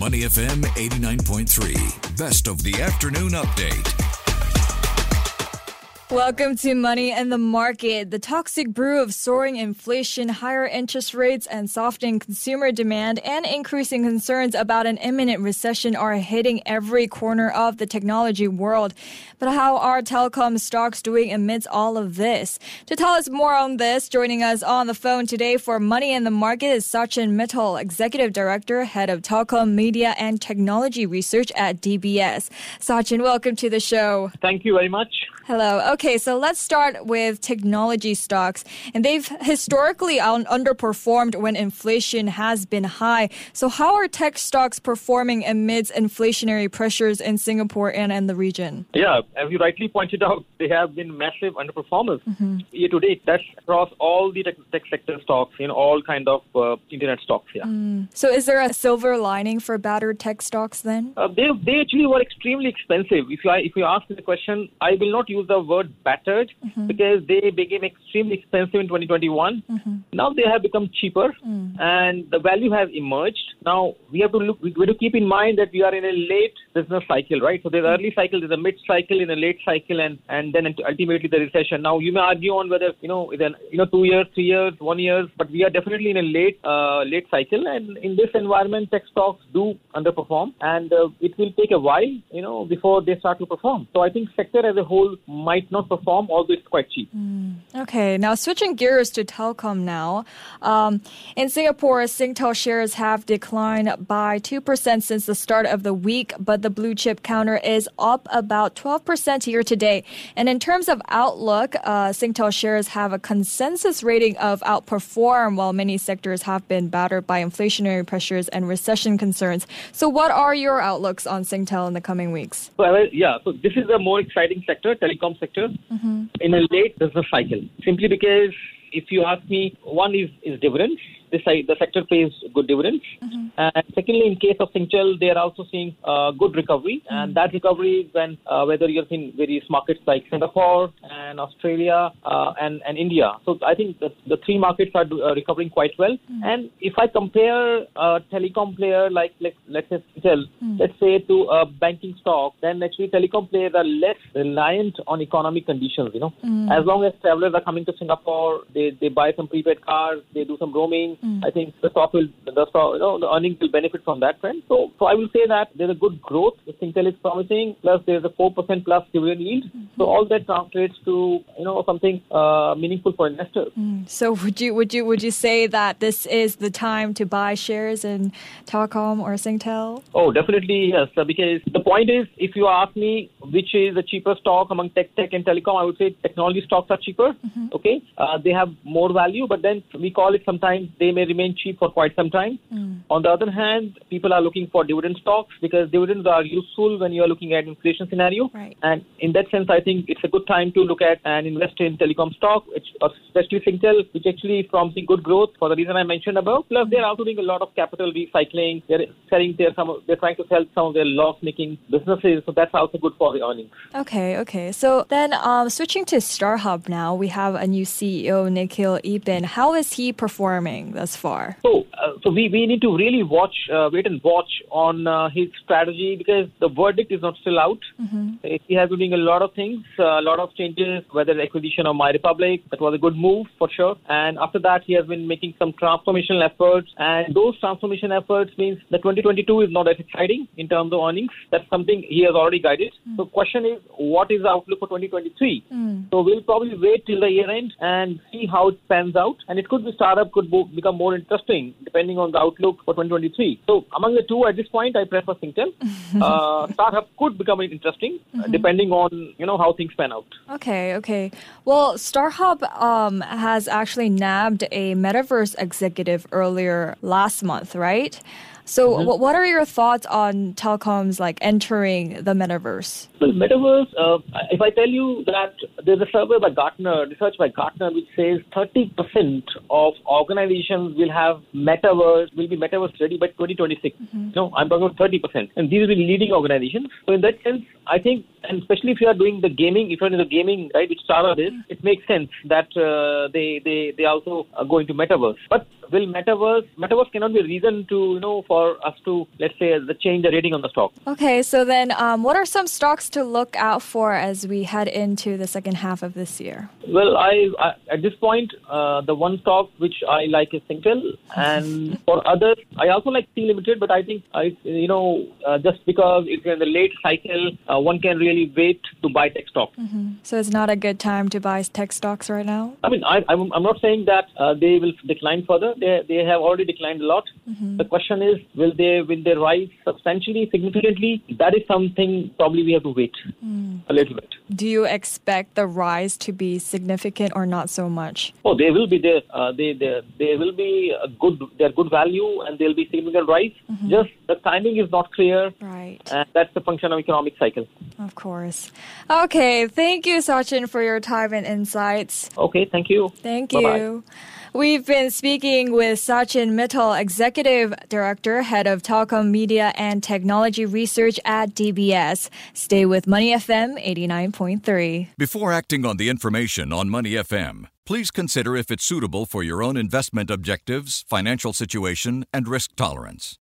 Money FM 89.3, best of the afternoon update. Welcome to Money and the Market. The toxic brew of soaring inflation, higher interest rates, and softening consumer demand and increasing concerns about an imminent recession are hitting every corner of the technology world. But how are telecom stocks doing amidst all of this? To tell us more on this, joining us on the phone today for Money and the Market is Sachin Mittal, Executive Director, Head of Telecom Media and Technology Research at DBS. Sachin, welcome to the show. Thank you very much. Hello. Okay, so let's start with technology stocks. And they've historically un- underperformed when inflation has been high. So, how are tech stocks performing amidst inflationary pressures in Singapore and in the region? Yeah, as you rightly pointed out, they have been massive underperformers mm-hmm. year to date. That's across all the tech, tech sector stocks, in all kind of uh, internet stocks. Yeah. Mm. So, is there a silver lining for battered tech stocks then? Uh, they they actually were extremely expensive. If you if you ask me the question, I will not use use the word battered mm-hmm. because they became extremely expensive in 2021. Mm-hmm. Now they have become cheaper mm. and the value has emerged. Now we have to look, we have to keep in mind that we are in a late business cycle, right? So there's mm. early cycle, there's a mid cycle, in a late cycle, and, and then ultimately the recession. Now you may argue on whether, you know, then, you know, two years, three years, one year, but we are definitely in a late, uh, late cycle. And in this environment, tech stocks do underperform and uh, it will take a while, you know, before they start to perform. So I think sector as a whole might not perform, although it's quite cheap. Mm. Okay, now switching gears to telecom now. Um, in Singapore, Singtel shares have declined by 2% since the start of the week, but the blue chip counter is up about 12% year to date. And in terms of outlook, uh, Singtel shares have a consensus rating of outperform, while many sectors have been battered by inflationary pressures and recession concerns. So, what are your outlooks on Singtel in the coming weeks? Well, yeah, so this is a more exciting sector, telecom sector mm-hmm. in a late business cycle. Simply because if you ask me, one is, is dividends this the sector pays good dividends. Mm-hmm. And secondly, in case of Singtel, they are also seeing uh, good recovery, mm-hmm. and that recovery when uh, whether you're in various markets like Singapore and Australia uh, and and India. So I think the, the three markets are uh, recovering quite well. Mm-hmm. And if I compare a telecom player like let, let's say Singtel, mm. let's say to a banking stock, then actually telecom players are less reliant on economic conditions. You know, mm. as long as travelers are coming to Singapore, they they buy some prepaid cards, they do some roaming Mm. I think the stock will, the stock, you know, the earnings will benefit from that trend. So, so I will say that there's a good growth. Singtel is promising. Plus, there's a four percent plus dividend yield. Mm-hmm. So all that translates to you know something uh, meaningful for investors. Mm. So would you would you would you say that this is the time to buy shares in Telecom or Singtel? Oh, definitely yes. Because the point is, if you ask me which is the cheaper stock among tech, tech and telecom, I would say technology stocks are cheaper. Mm-hmm. Okay, uh, they have more value, but then we call it sometimes they they may remain cheap for quite some time. Mm. On the other hand, people are looking for dividend stocks because dividends are useful when you are looking at inflation scenario. Right. And in that sense, I think it's a good time to look at and invest in telecom stock, especially Singtel, which actually is promising good growth for the reason I mentioned above. Plus, they're also doing a lot of capital recycling. They're selling their some. They're trying to sell some of their loss-making businesses, so that's also good for the earnings. Okay, okay. So then, um, switching to StarHub now, we have a new CEO, Nikhil Eapen. How is he performing? thus far? So, uh, so we, we need to really watch, uh, wait and watch on uh, his strategy because the verdict is not still out. Mm-hmm. He has been doing a lot of things, uh, a lot of changes, whether the acquisition of MyRepublic, that was a good move for sure. And after that, he has been making some transformational efforts. And those transformation efforts means that 2022 is not as exciting in terms of earnings. That's something he has already guided. Mm. So, question is, what is the outlook for 2023? Mm. So, we'll probably wait till the year end and see how it pans out. And it could be StarHub could become more interesting depending on the outlook for 2023. So among the two at this point, I prefer Singtel. uh, StarHub could become interesting mm-hmm. depending on you know how things pan out. Okay, okay. Well, StarHub um, has actually nabbed a metaverse executive earlier last month, right? So, mm-hmm. what are your thoughts on telecoms like entering the metaverse? Well, metaverse. Uh, if I tell you that there's a survey by Gartner, research by Gartner, which says 30% of organizations will have metaverse, will be metaverse ready by 2026. No, I'm talking about 30%. And these will be leading organizations. So in that sense, I think, and especially if you are doing the gaming, if you're in the gaming, right, which Tara is, it makes sense that uh, they, they, they also are going to metaverse. But will metaverse, metaverse cannot be a reason to, you know, for us to, let's say, the change the rating on the stock. Okay, so then um, what are some stocks to look out for as we head into the second half of this year? Well, I, I at this point, uh, the one stock which I like is Singtel, and for others, I also like Sea Limited. But I think I, you know, uh, just because it's in the late cycle, uh, one can really wait to buy tech stock. So it's not a good time to buy tech stocks right now? I mean, I, I'm, I'm not saying that uh, they will decline further. They, they have already declined a lot. Mm-hmm. The question is, will they will they rise substantially, significantly? That is something probably we have to wait mm. a little bit. Do you expect the rise to be significant or not so much? Oh, they will be there. Uh, they, they they will be a good. They're good value, and they'll be significant rise. Mm-hmm. Just the timing is not clear, Right. and that's the function of economic cycle. Of course. Okay, thank you, Sachin, for your time and insights. Okay, thank you. Thank Bye-bye. you. We've been with Sachin Mittal, Executive Director, Head of Telecom Media and Technology Research at DBS. Stay with Money FM 89.3. Before acting on the information on Money FM, please consider if it's suitable for your own investment objectives, financial situation, and risk tolerance.